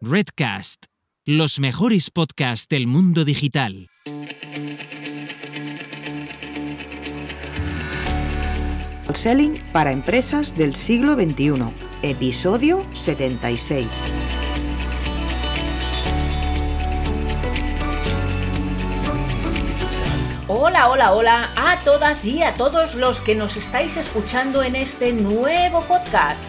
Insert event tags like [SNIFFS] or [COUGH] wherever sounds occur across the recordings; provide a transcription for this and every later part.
Redcast, los mejores podcasts del mundo digital. Selling para empresas del siglo XXI, episodio 76. Hola, hola, hola a todas y a todos los que nos estáis escuchando en este nuevo podcast.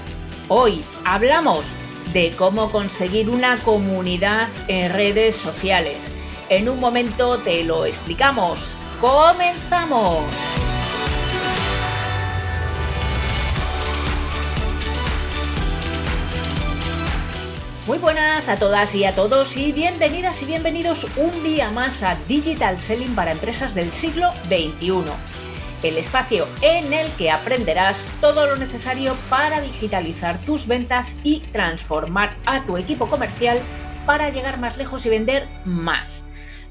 Hoy hablamos de cómo conseguir una comunidad en redes sociales. En un momento te lo explicamos. ¡Comenzamos! Muy buenas a todas y a todos y bienvenidas y bienvenidos un día más a Digital Selling para empresas del siglo XXI. El espacio en el que aprenderás todo lo necesario para digitalizar tus ventas y transformar a tu equipo comercial para llegar más lejos y vender más.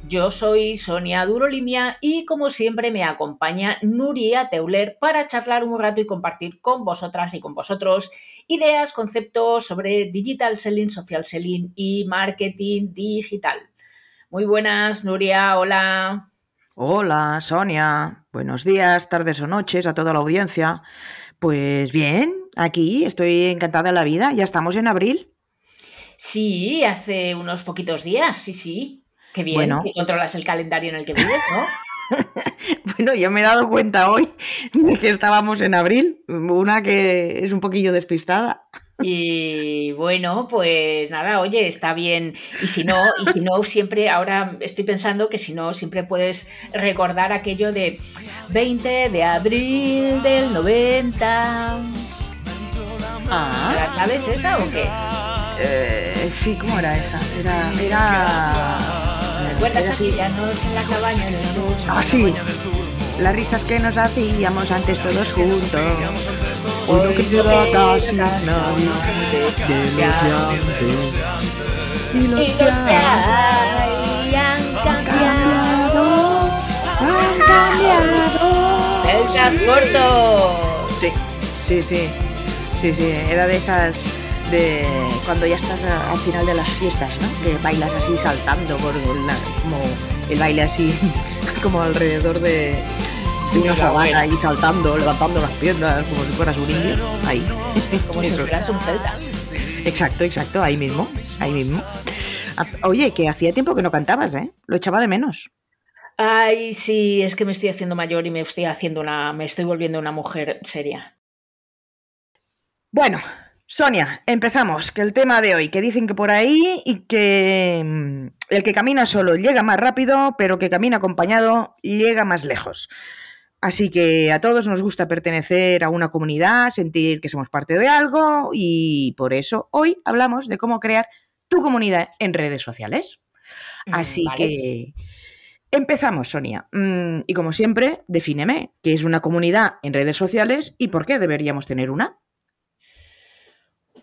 Yo soy Sonia Durolimia y como siempre me acompaña Nuria Teuler para charlar un rato y compartir con vosotras y con vosotros ideas, conceptos sobre digital selling, social selling y marketing digital. Muy buenas, Nuria, hola. Hola, Sonia. Buenos días, tardes o noches a toda la audiencia. Pues bien, aquí estoy encantada de la vida. Ya estamos en abril. Sí, hace unos poquitos días, sí, sí. Qué bien que controlas el calendario en el que vives, ¿no? [LAUGHS] bueno, yo me he dado cuenta hoy de que estábamos en abril, una que es un poquillo despistada. Y bueno, pues nada, oye, está bien. Y si no, y si no, siempre, ahora estoy pensando que si no, siempre puedes recordar aquello de 20 de abril del 90. Ah. sabes esa o qué? Eh, sí, ¿cómo era esa? Era. era... ¿Recuerdas aquella noche en la cabaña del? Ah, sí. Las risas que nos hacíamos antes todos juntos. Hoy no queda casi nadie de los antes. Y los que han cambiado. Han cambiado. El trascorto. Sí, sí, sí. Sí, sí. Era de esas de cuando ya estás al final de las fiestas, ¿no? Que bailas así saltando por el, como el baile así [LAUGHS] como alrededor de, una sabana ahí saltando, levantando las piernas como si fueras un indio, ahí. Como si fueras un celta. Exacto, exacto, ahí mismo, ahí mismo. Ah, oye, que hacía tiempo que no cantabas, ¿eh? Lo echaba de menos. Ay, sí, es que me estoy haciendo mayor y me estoy haciendo una, me estoy volviendo una mujer seria. Bueno, Sonia, empezamos. Que el tema de hoy, que dicen que por ahí y que mm, el que camina solo llega más rápido, pero que camina acompañado llega más lejos. Así que a todos nos gusta pertenecer a una comunidad, sentir que somos parte de algo y por eso hoy hablamos de cómo crear tu comunidad en redes sociales. Mm, Así que empezamos, Sonia. Mm, y como siempre, defíneme qué es una comunidad en redes sociales y por qué deberíamos tener una.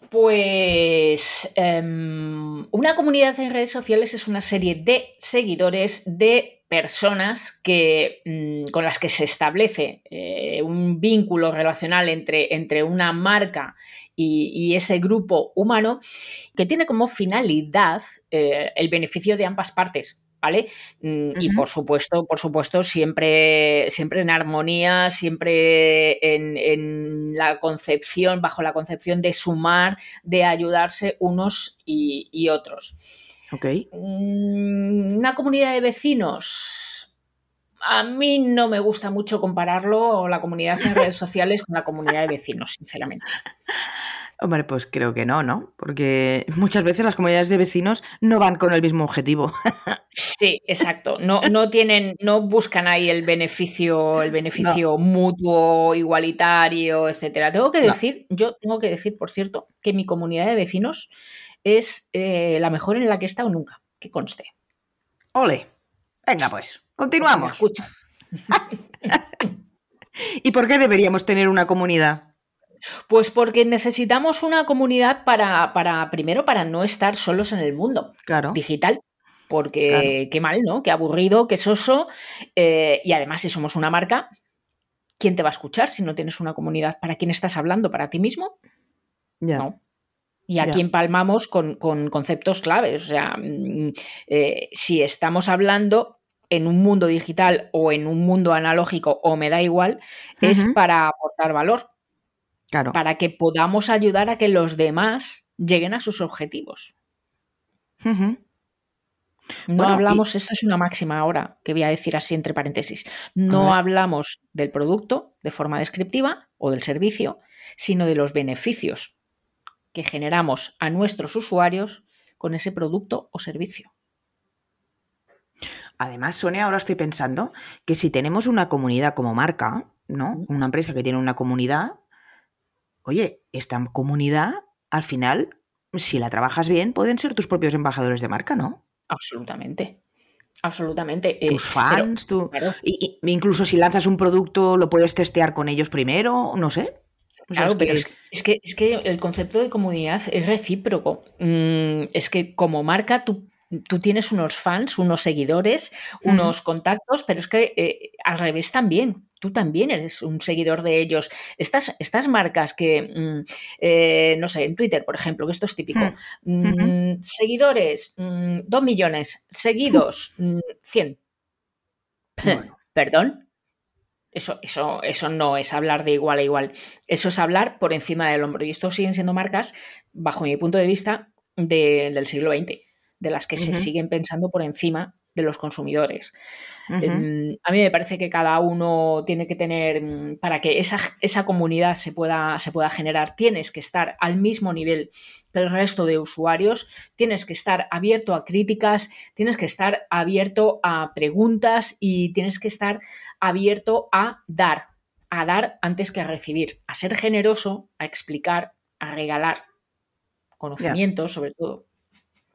Pues em, una comunidad en redes sociales es una serie de seguidores de personas que, mm, con las que se establece eh, un vínculo relacional entre, entre una marca y, ese grupo humano que tiene como finalidad eh, el beneficio de ambas partes. Mm, y por supuesto, por supuesto, siempre, siempre en armonía, siempre en, la concepción, bajo la concepción de sumar, de ayudarse unos y, otros. Mm, una comunidad de vecinos. A mí no me gusta mucho compararlo, la comunidad en redes sociales, con la comunidad de vecinos, sinceramente. Hombre, pues creo que no, ¿no? Porque muchas veces las comunidades de vecinos no van con el mismo objetivo. Sí, exacto. No, no tienen, no buscan ahí el beneficio, el beneficio mutuo, igualitario, etcétera. Tengo que decir, yo tengo que decir, por cierto, que mi comunidad de vecinos es eh, la mejor en la que he estado nunca, que conste. Ole. Venga, pues, continuamos. escucha. [LAUGHS] ¿Y por qué deberíamos tener una comunidad? Pues porque necesitamos una comunidad para, para, primero, para no estar solos en el mundo claro. digital. Porque qué mal, ¿no? Qué aburrido, qué soso. Eh, y además, si somos una marca, ¿quién te va a escuchar si no tienes una comunidad? ¿Para quién estás hablando? ¿Para ti mismo? Ya. No. Y aquí empalmamos con, conceptos claves. O sea, mm, eh, si estamos hablando en un mundo digital o en un mundo analógico o me da igual, es para aportar valor. Claro. Para que podamos ayudar a que los demás lleguen a sus objetivos. No hablamos, esto es una máxima ahora que voy a decir así entre paréntesis, no hablamos del producto de forma descriptiva o del servicio, sino de los beneficios que generamos a nuestros usuarios con ese producto o servicio. Además, Sonia, ahora estoy pensando que si tenemos una comunidad como marca, ¿no? Una empresa que tiene una comunidad, oye, esta comunidad, al final, si la trabajas bien, pueden ser tus propios embajadores de marca, ¿no? Absolutamente. Absolutamente. Eh, tus fans, tú. incluso si lanzas un producto, lo puedes testear con ellos primero, no sé. Claro, pero es, que, es que el concepto de comunidad es recíproco. Mm, es que como marca tú tú tienes unos fans, unos seguidores, unos contactos, pero es que eh, al revés también. Tú también eres un seguidor de ellos. Estas, estas marcas que, mm, eh, no sé, en Twitter, por ejemplo, que esto es típico. Mm, seguidores, mm, dos millones. Seguidos, 100. [LAUGHS] ¿Perdón? Eso, eso, eso no es hablar de igual a igual. Eso es hablar por encima del hombro. Y esto siguen siendo marcas, bajo mi punto de vista, del siglo XX de las que se siguen pensando por encima de los consumidores. Em, a mí me parece que cada uno tiene que tener, mm, para que esa, esa comunidad se pueda, se pueda, generar, tienes que estar al mismo nivel que el resto de usuarios, tienes que estar abierto a críticas, tienes que estar abierto a preguntas y tienes que estar abierto a dar, a dar antes que a recibir, a ser generoso, a explicar, a regalar conocimiento sobre todo.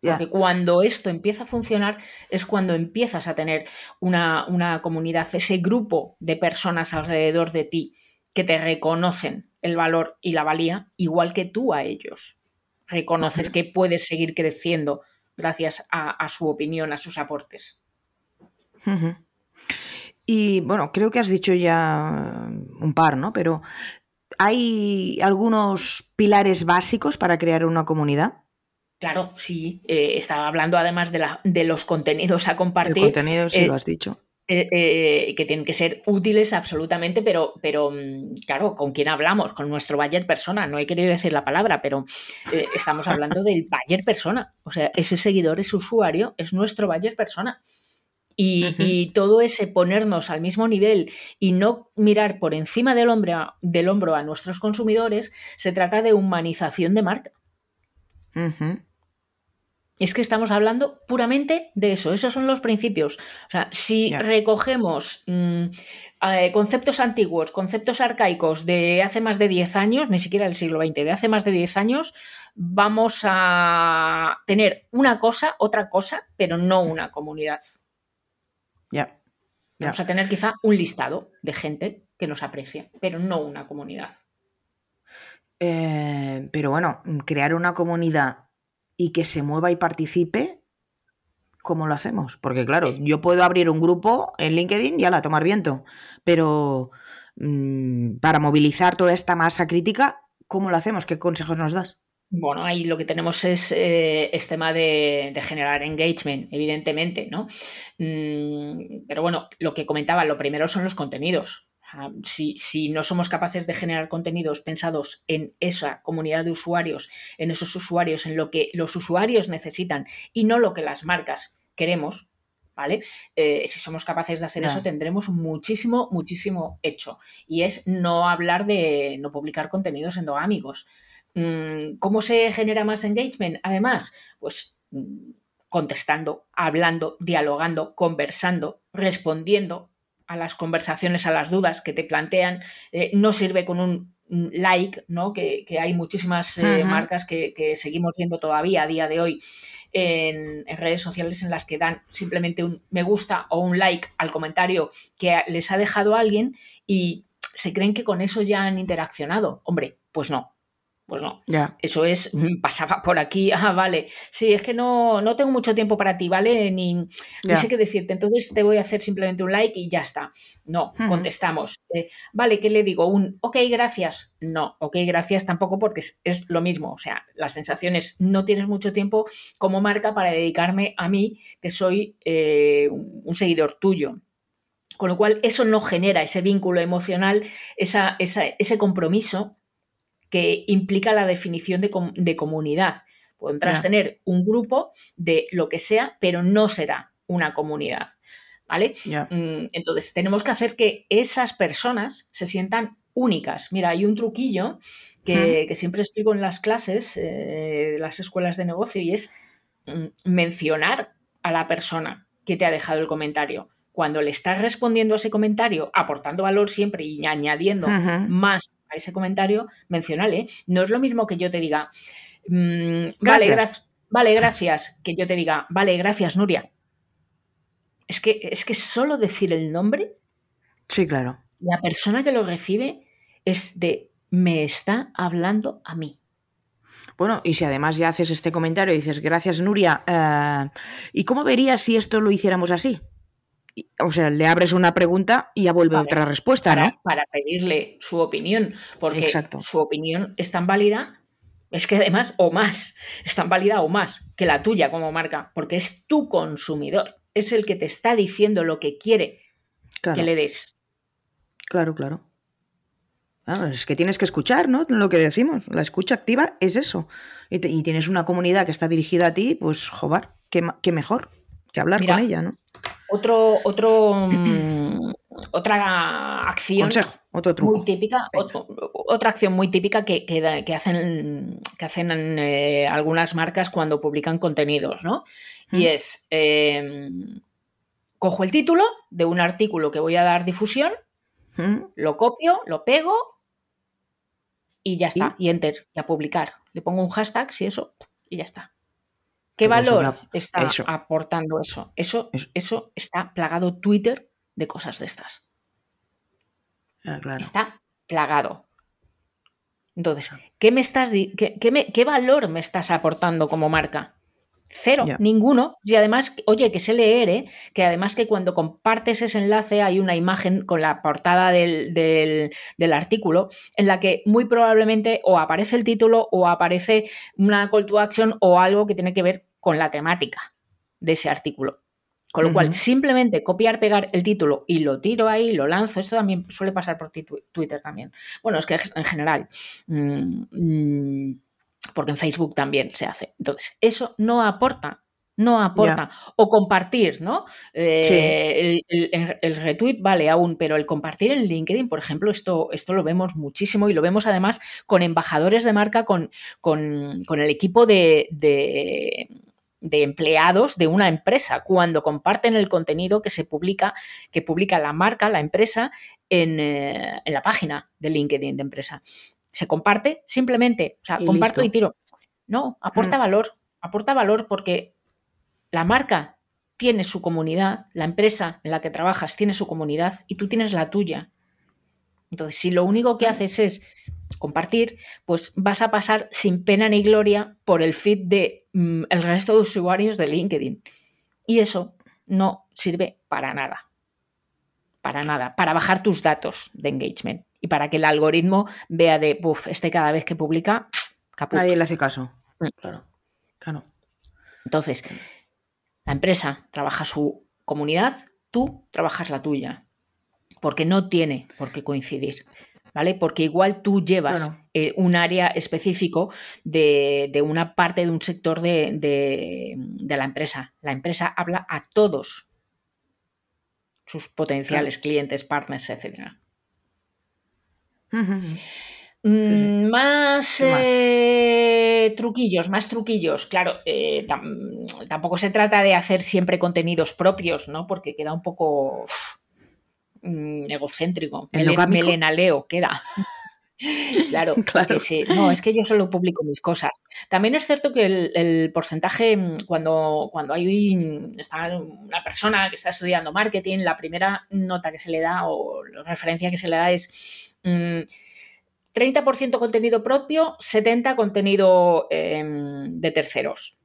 Porque cuando esto empieza a funcionar es cuando empiezas a tener una, comunidad, ese grupo de personas alrededor de ti que te reconocen el valor y la valía, igual que tú a ellos. Reconoces que puedes seguir creciendo gracias a, su opinión, a sus aportes. Y bueno, creo que has dicho ya un par, ¿no? Pero ¿hay algunos pilares básicos para crear una comunidad? Claro, sí. Eh, estaba hablando además de, la, de, los contenidos a compartir. El contenido, sí, eh, lo has dicho. Eh, que tienen que ser útiles absolutamente, pero, pero mm, claro, ¿con quién hablamos? Con nuestro buyer persona. No he querido decir la palabra, pero estamos hablando del [LAUGHS] buyer persona. O sea, ese seguidor, ese usuario, es nuestro buyer persona. Y, y, todo ese ponernos al mismo nivel y no mirar por encima del, hombre, del hombro a nuestros consumidores, se trata de humanización de marca. Es que estamos hablando puramente de eso, esos son los principios. O sea, si recogemos mm, eh, conceptos antiguos, conceptos arcaicos de hace más de 10 años, ni siquiera del siglo XX, de hace más de 10 años, vamos a tener una cosa, otra cosa, pero no una comunidad. Ya. Vamos a tener quizá un listado de gente que nos aprecia, pero no una comunidad. Eh, pero bueno, crear una comunidad y que se mueva y participe, ¿cómo lo hacemos? Porque claro, yo puedo abrir un grupo en LinkedIn y a la tomar viento, pero mm, para movilizar toda esta masa crítica, ¿cómo lo hacemos? ¿Qué consejos nos das? Bueno, ahí lo que tenemos es, eh, tema de, generar engagement, evidentemente, ¿no? Mm, pero bueno, lo que comentaba, lo primero son los contenidos. Si, no somos capaces de generar contenidos pensados en esa comunidad de usuarios, en esos usuarios, en lo que los usuarios necesitan y no lo que las marcas queremos, ¿vale? Eh, si somos capaces de hacer eso, tendremos muchísimo, muchísimo hecho. Y es no hablar de no publicar contenidos endogámicos. Mm, ¿Cómo se genera más engagement? Además, pues mm, contestando, hablando, dialogando, conversando, respondiendo a las conversaciones, a las dudas que te plantean. Eh, no sirve con un like, ¿no? Que, hay muchísimas eh, marcas que, seguimos viendo todavía a día de hoy en, redes sociales en las que dan simplemente un me gusta o un like al comentario que les ha dejado alguien y se creen que con eso ya han interaccionado. Hombre, pues no. Pues no. Ya. Eso es, pasaba por aquí, ah, vale, sí, es que no, no tengo mucho tiempo para ti, ¿vale? Ni, ni Ya. sé qué decirte, entonces te voy a hacer simplemente un like y ya está. No, contestamos. Eh, vale, ¿qué le digo? Un ok, gracias. No, ok, gracias tampoco porque es, es lo mismo. O sea, la sensación es no tienes mucho tiempo como marca para dedicarme a mí, que soy eh, un un seguidor tuyo. Con lo cual, eso no genera ese vínculo emocional, esa, esa- ese compromiso que implica la definición de, com- de comunidad. Podrás tener un grupo de lo que sea, pero no será una comunidad. ¿Vale? Mm, Entonces, tenemos que hacer que esas personas se sientan únicas. Mira, hay un truquillo que, que siempre explico en las clases eh, de las escuelas de negocio y es mm, mencionar a la persona que te ha dejado el comentario. Cuando le estás respondiendo a ese comentario, aportando valor siempre y añadiendo más a ese comentario, mencionale. No es lo mismo que yo te diga, mm, vale, Gracias. gracias. Vale, gracias. Que yo te diga, vale, gracias, Nuria. Es que, es que solo decir el nombre, Sí, claro. la persona que lo recibe es de me está hablando a mí. Bueno, y si además ya haces este comentario y dices, gracias Nuria, eh, ¿y cómo verías si esto lo hiciéramos así? O sea, le abres una pregunta y ya vuelve otra respuesta, para, ¿no? para pedirle su opinión, porque Exacto. su opinión es tan válida, es que además, o más, es tan válida o más que la tuya como marca, porque es tu consumidor, es el que te está diciendo lo que quiere Claro, que le des. claro, claro. Ah, es que tienes que escuchar, ¿no? Lo que decimos. La escucha activa es eso. Y, te- y tienes una comunidad que está dirigida a ti, pues, joder, qué, qué mejor que hablar Mira, con ella, ¿no? Otro, otro, mm, otra acción Consejo, otro truco. muy típica, otra acción muy típica que, que hacen, que hacen eh, algunas marcas cuando publican contenidos, ¿no? Y Mm. es, eh, cojo el título de un artículo que voy a dar difusión, ¿Mm? lo copio, lo pego y ya está, y, enter, y a publicar. Le pongo un hashtag, si eso, y ya está. ¿Qué valor está eso. aportando eso? Eso, Eso. eso está plagado Twitter de cosas de estas. Ah, claro. Está plagado. Entonces, ¿qué, me estás qué, qué me- qué valor me estás aportando como marca? Cero, ninguno. Y además, oye, que sé leer, ¿eh? que además que cuando compartes ese enlace hay una imagen con la portada del, del- del artículo en la que muy probablemente o aparece el título o aparece una call to action o algo que tiene que ver con la temática de ese artículo. Con lo cual, simplemente copiar, pegar el título y lo tiro ahí, lo lanzo. Esto también suele pasar por Twitter también. Bueno, es que en general. mm, mm, porque en Facebook también se hace. Entonces, eso no aporta. No aporta. O compartir, ¿no? Eh, el, el- el retweet vale aún, pero el compartir en LinkedIn, por ejemplo, esto, esto lo vemos muchísimo y lo vemos además con embajadores de marca, con, con- con el equipo de, de- de empleados de una empresa, cuando comparten el contenido que se publica, que publica la marca, la empresa, en, eh, en la página de LinkedIn de empresa. Se comparte simplemente, o sea, Y comparto listo. y tiro. No, aporta Mm. valor, aporta valor porque la marca tiene su comunidad, la empresa en la que trabajas tiene su comunidad y tú tienes la tuya. Entonces, si lo único que haces es compartir, pues vas a pasar sin pena ni gloria por el feed de mm, el resto de usuarios de LinkedIn. Y eso no sirve para nada. Para nada. Para bajar tus datos de engagement y para que el algoritmo vea de, puff, este cada vez que publica, [SNIFFS] caput. Nadie le hace caso. Mm. Claro. Claro. Entonces, la empresa trabaja su comunidad, tú trabajas la tuya, porque no tiene por qué coincidir, ¿vale? Porque igual tú llevas eh, un área específico de, de una parte de un sector de, de- de la empresa. La empresa habla a todos sus potenciales clientes, partners, ujú. Mm, Más, eh, truquillos, más truquillos. Claro, eh, tam- tampoco se trata de hacer siempre contenidos propios, ¿no? Porque queda un poco mm, egocéntrico. Mele- ¿Endogámico? melenaleo queda. [LAUGHS] Claro, Claro. sí. No, es que yo solo publico mis cosas. También es cierto que el, el porcentaje, mm, cuando, cuando hay mm, está una persona que está estudiando marketing, la primera nota que se le da o referencia que se le da es mm, 30% contenido propio, 70% contenido em, de terceros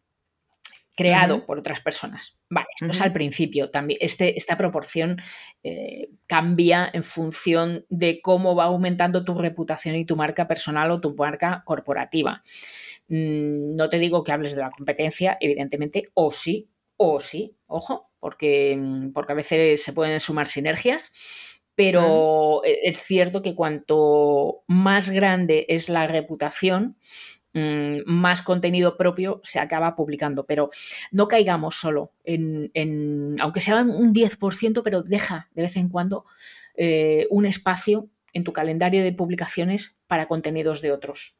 creado por otras personas. Vale, esto es al principio. También este, esta proporción eh, cambia en función de cómo va aumentando tu reputación y tu marca personal o tu marca corporativa. Mm, no te digo que hables de la competencia, evidentemente, o sí, o sí, ojo, porque, mm, porque a veces se pueden sumar sinergias. Pero e, es cierto que cuanto más grande es la reputación, Mm, más contenido propio se acaba publicando. Pero no caigamos solo en, aunque sea un 10%, pero deja de vez en cuando eh, un espacio en tu calendario de publicaciones para contenidos de otros.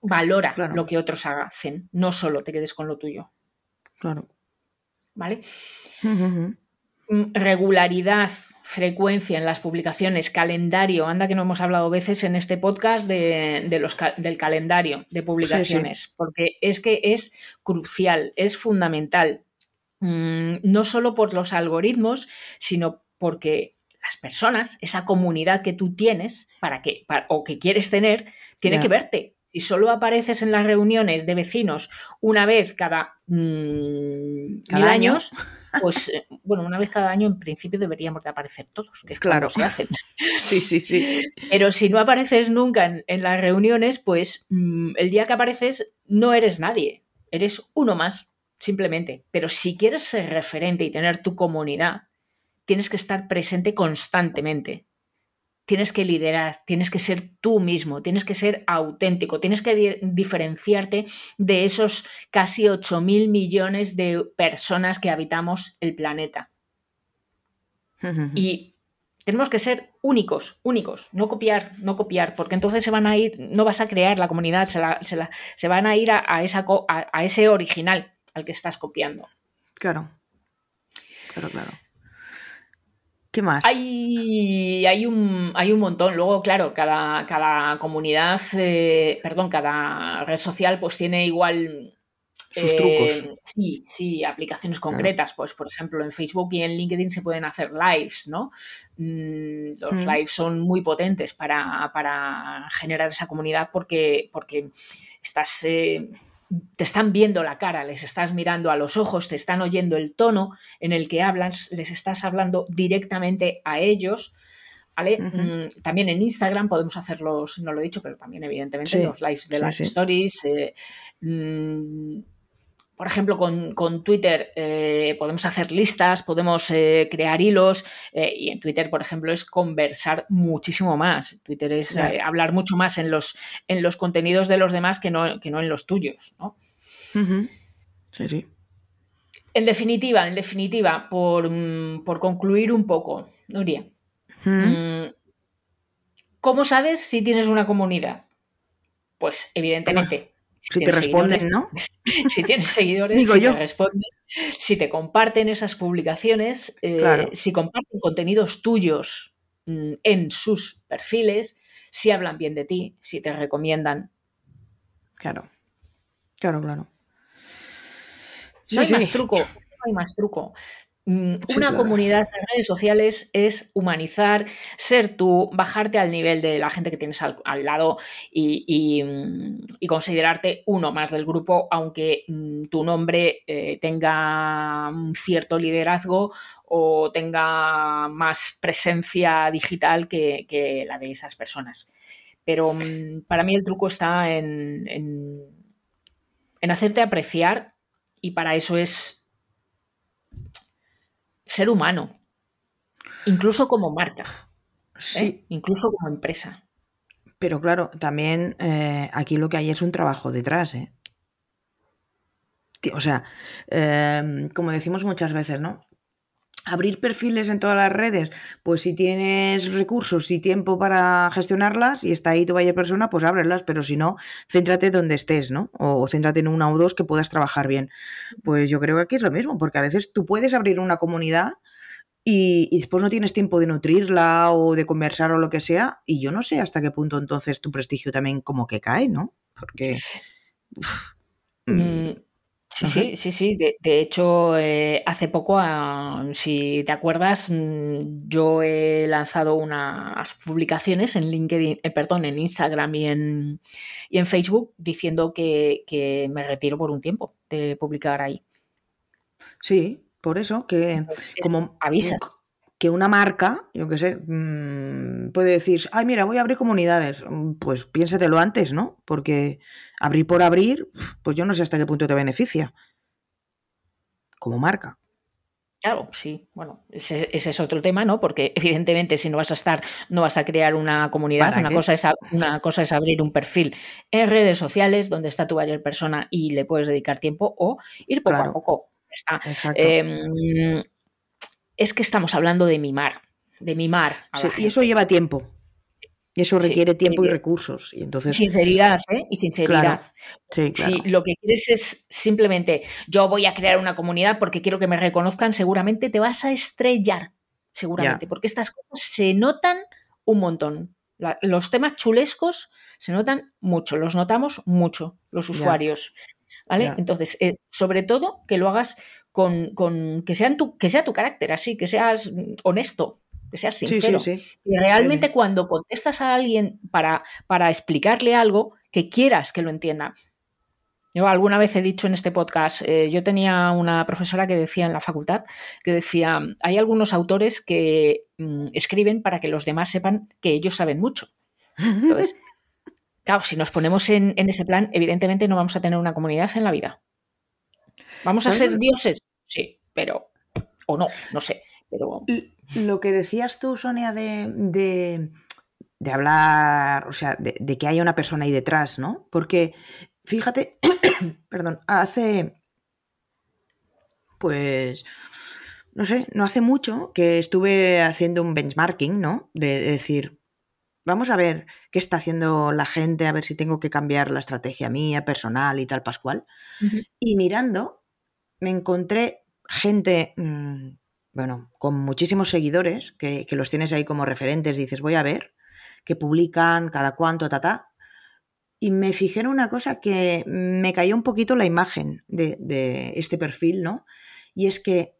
Valora lo que otros hacen, no solo te quedes con lo tuyo. Claro. ¿Vale? Regularidad, frecuencia en las publicaciones, calendario, anda que no hemos hablado veces en este podcast de, los, del calendario de publicaciones, porque es que es crucial, es fundamental, mm, no solo por los algoritmos, sino porque las personas, esa comunidad que tú tienes para que, o que quieres tener, tiene que verte. Si solo apareces en las reuniones de vecinos una vez cada, mm, mil años pues eh, bueno, una vez cada año en principio deberíamos de aparecer todos, que es claro se hacen. [LAUGHS] Sí, sí, sí. Pero si no apareces nunca en, las reuniones, pues mm, el día que apareces no eres nadie, eres uno más, simplemente. Pero si quieres ser referente y tener tu comunidad, tienes que estar presente constantemente tienes que liderar, tienes que ser tú mismo, tienes que ser auténtico, tienes que diferenciarte de esos casi 8 mil millones de personas que habitamos el planeta. Y tenemos que ser únicos, únicos, no copiar, no copiar, porque entonces se van a ir, no vas a crear la comunidad, se, van a ir a, esa, a ese original al que estás copiando. Claro, claro, claro. ¿Qué más? Hay, hay, un, hay un montón. Luego, claro, cada, cada comunidad, eh, perdón, cada red social, pues tiene igual. Sus trucos. Sí, sí, aplicaciones concretas. Pues, por ejemplo, en Facebook y en LinkedIn se pueden hacer lives, ¿no? Mm, los lives son muy potentes para, para, generar esa comunidad porque, porque estás. Eh, te están viendo la cara, les estás mirando a los ojos, te están oyendo el tono en el que hablas, les estás hablando directamente a ellos. ¿vale? Mm, también en Instagram podemos hacerlos, no lo he dicho, pero también evidentemente los lives de las stories. Eh, mm, por ejemplo, con, Twitter eh, podemos hacer listas, podemos eh, crear hilos eh, y en Twitter, por ejemplo, es conversar muchísimo más. Twitter es hablar mucho más en los, en los contenidos de los demás que no, que no en los tuyos. ¿no? Sí, sí. En definitiva, en definitiva, por, mm, concluir un poco, Nuria, mm, ¿cómo sabes si tienes una comunidad? Pues evidentemente si, te responden, ¿no? [LAUGHS] Si tienes seguidores, si te responden, si te comparten esas publicaciones, eh, si comparten contenidos tuyos mm, en sus perfiles, si hablan bien de ti, si te recomiendan. Claro, claro, claro. no hay más truco, no hay más truco. Mm, una comunidad en redes sociales es humanizar, ser tú, bajarte al nivel de la gente que tienes al, lado mm, y, considerarte uno más del grupo, aunque mm, tu nombre eh, tenga un cierto liderazgo o tenga más presencia digital que, la de esas personas. Pero para mí el truco está en, en hacerte apreciar y para eso es ser humano, incluso como marca, ¿eh? sí. incluso como empresa. Pero claro, también eh, aquí lo que hay es un trabajo detrás, ¿eh? O sea, em, como decimos muchas veces, ¿no? Abrir perfiles en todas las redes, pues si tienes recursos y tiempo para gestionarlas y está ahí tu vaya persona, pues ábrelas, pero si no, céntrate donde estés, ¿no? O céntrate en una o dos que puedas trabajar bien. Pues yo creo que aquí es lo mismo, porque a veces tú puedes abrir una comunidad y, después no tienes tiempo de nutrirla o de conversar o lo que sea, y yo no sé hasta qué punto entonces tu prestigio también como que cae, ¿no? Porque... Mm, Sí, sí, sí, sí. De, hecho, eh, hace poco, ah, si te acuerdas, mm, yo he lanzado unas publicaciones en LinkedIn, eh, perdón, en Instagram y en, y en Facebook diciendo que, que, me retiro por un tiempo de publicar ahí. Sí, por eso que como avisa que una marca, yo qué sé, mm, puede decir, ay, mira, voy a abrir comunidades. Mm, pues piénsatelo antes, ¿no? Porque abrir por abrir, pues yo no sé hasta qué punto te beneficia. Como marca. Claro, sí, bueno, ese, es otro tema, ¿no? Porque evidentemente si no vas a estar, no vas a crear una comunidad, una cosa, es, una cosa es abrir un perfil en redes sociales donde está tu buyer persona y le puedes dedicar tiempo o ir poco a poco. Está. Em, es que estamos hablando de mimar, de mimar. y eso lleva tiempo. Y eso requiere tiempo y recursos. Y entonces... Sinceridad, ¿eh? Y sinceridad. Sí, Si lo que quieres es simplemente, yo voy a crear una comunidad porque quiero que me reconozcan, seguramente te vas a estrellar. Seguramente. Porque estas cosas se notan un montón. los temas chulescos se notan mucho, los notamos mucho los usuarios. ¿Vale? Entonces, eh, sobre todo que lo hagas con, que, sean tu, que sea tu carácter así, que seas honesto, que seas sincero. Y realmente cuando contestas a alguien para, para explicarle algo, que quieras que lo entienda. Yo alguna vez he dicho en este podcast, eh, yo tenía una profesora que decía en la facultad, que decía, hay algunos autores que mm, escriben para que los demás sepan que ellos saben mucho. Entonces, [LAUGHS] claro, si nos ponemos en, en ese plan, evidentemente no vamos a tener una comunidad en la vida. ¿Vamos a ser dioses? Sí, pero. O no, no sé. Pero... Lo que decías tú, Sonia, de, de, hablar, o sea, de, que haya una persona ahí detrás, ¿no? Porque, fíjate, [COUGHS] perdón, hace. Pues. No sé, no hace mucho que estuve haciendo un benchmarking, ¿no? De, decir, vamos a ver qué está haciendo la gente, a ver si tengo que cambiar la estrategia mía, personal y tal, Pascual. Y mirando, me encontré gente, mm, bueno, con muchísimos seguidores, que, los tienes ahí como referentes, dices, voy a ver, que publican cada cuánto, ta, ta. Y me fijé en una cosa que me cayó un poquito la imagen de, este perfil, ¿no? Y es que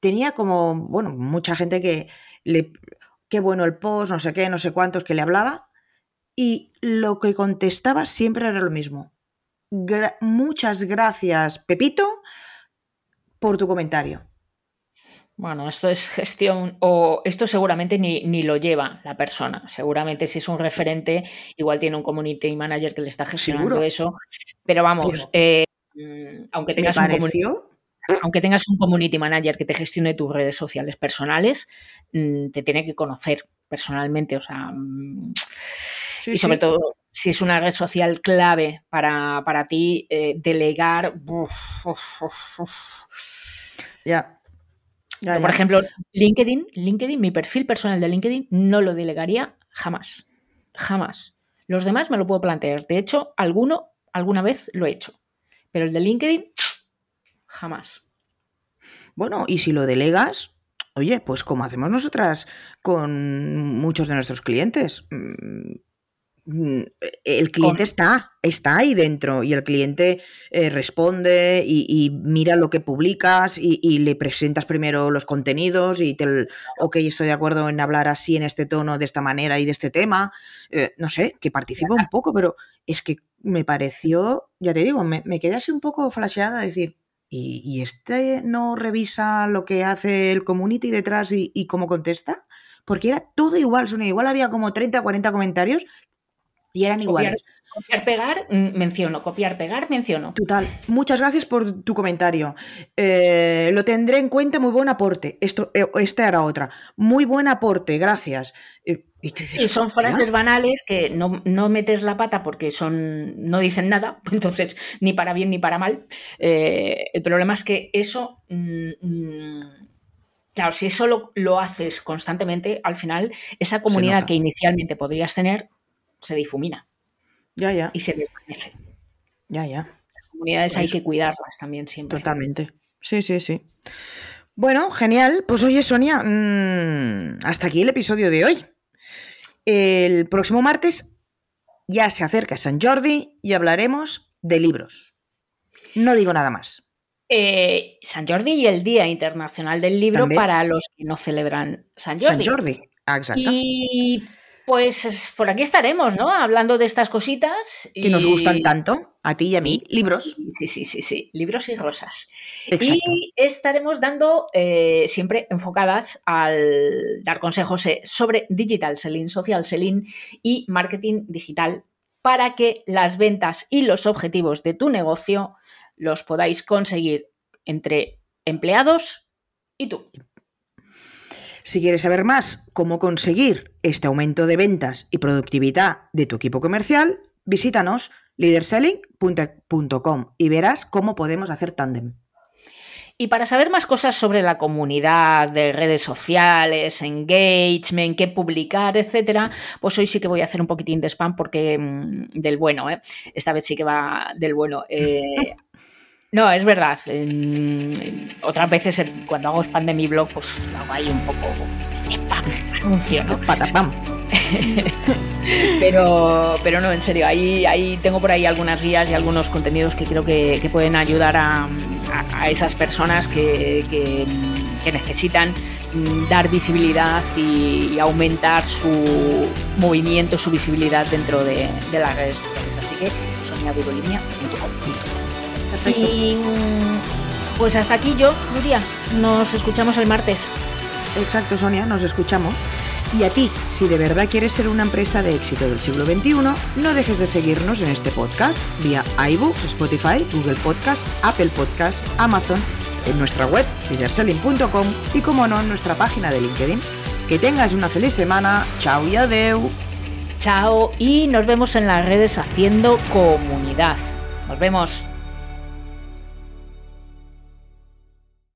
tenía como, bueno, mucha gente que le, qué bueno el post, no sé qué, no sé cuántos, que le hablaba, y lo que contestaba siempre era lo mismo. muchas gracias, Pepito, por tu comentario. Bueno, esto es gestión o esto seguramente ni, lo lleva la persona. Seguramente si es un referente, igual tiene un community manager que le está gestionando eso. Pero vamos, eh, mm, aunque, tengas un aunque tengas un community manager que te gestione tus redes sociales personales, mm, te tiene que conocer personalmente. O sea, mm, y sobre todo si es una red social clave para, ti, eh, delegar. Ya. Por ejemplo, LinkedIn, LinkedIn, mi perfil personal de LinkedIn no lo delegaría jamás. Jamás. Los demás me lo puedo plantear. De hecho, alguno alguna vez lo he hecho. Pero el de LinkedIn, jamás. Bueno, y si lo delegas, oye, pues como hacemos nosotras con muchos de nuestros clientes, Mm, el cliente está, está ahí dentro y el cliente eh, responde y, mira lo que publicas y, le presentas primero los contenidos y te, ok, estoy de acuerdo en hablar así, en este tono, de esta manera y de este tema. Eh, no sé, que participa un poco, pero es que me pareció, ya te digo, me, quedé así un poco flasheada decir, ¿y, este no revisa lo que hace el community detrás y, y cómo contesta? porque era todo igual, Sonia. Igual había como 30 o 40 comentarios y eran iguales. Copiar, pegar, mm, menciono. Copiar, pegar, menciono. Total. Muchas gracias por tu comentario. Eh, lo tendré en cuenta. Muy buen aporte. Esto, eh, esta era otra. Muy buen aporte. Gracias. Eh, y, son frases banales que no, metes la pata porque son no dicen nada, [LAUGHS] entonces ni para bien ni para mal. el problema es que eso, mm, mm, claro, si eso lo, lo, haces constantemente, al final esa comunidad que inicialmente podrías tener se difumina. Ya, ya. Y se desvanece. Ya, ya. Las comunidades hay que cuidarlas también siempre. Totalmente. Sí, sí, sí. Bueno, genial. Pues oye, Sonia, mm, hasta aquí el episodio de hoy. El próximo martes ya se acerca San Jordi y hablaremos de libros. No digo nada más. Eh, San Jordi y el Día Internacional del Libro para los que no celebran San Jordi. San Jordi, ah, exacto. Y pues por aquí estaremos, ¿no? Hablando de estas cositas. Que nos gustan tanto, a ti y a mí, libros. Sí, sí, sí, sí, libros y rosas. Y estaremos dando eh, siempre enfocadas al dar consejos eh, sobre digital selling, social selling y marketing digital para que las ventas y los objetivos de tu negocio los podáis conseguir entre empleados y tú. Si quieres saber más cómo conseguir este aumento de ventas y productividad de tu equipo comercial, visítanos leaderselling.com y verás cómo podemos hacer tándem. Y para saber más cosas sobre la comunidad de redes sociales, engagement, qué publicar, etcétera, pues hoy sí que voy a hacer un poquitín de spam porque mm, del bueno, ¿eh? esta vez sí que va del bueno. Eh, [LAUGHS] no, es verdad. otras veces cuando hago spam de mi blog, pues hago ahí un poco spam, anuncio, ¿no? Patapam. [LAUGHS] pero, pero no, en serio, ahí, ahí tengo por ahí algunas guías y algunos contenidos que creo que, pueden ayudar a, esas personas que, necesitan dar visibilidad y, aumentar su movimiento, su visibilidad dentro de, las redes sociales. Así que Sonia Perfecto. Y pues hasta aquí yo, Nuria. Nos escuchamos el martes. Exacto, Sonia, nos escuchamos. Y a ti, si de verdad quieres ser una empresa de éxito del siglo XXI, no dejes de seguirnos en este podcast vía iBooks, Spotify, Google Podcast, Apple Podcast, Amazon, en nuestra web, leaderselling.com y como no, en nuestra página de LinkedIn. Que tengas una feliz semana. Chao y adeu. Chao y nos vemos en las redes haciendo comunidad. Nos vemos.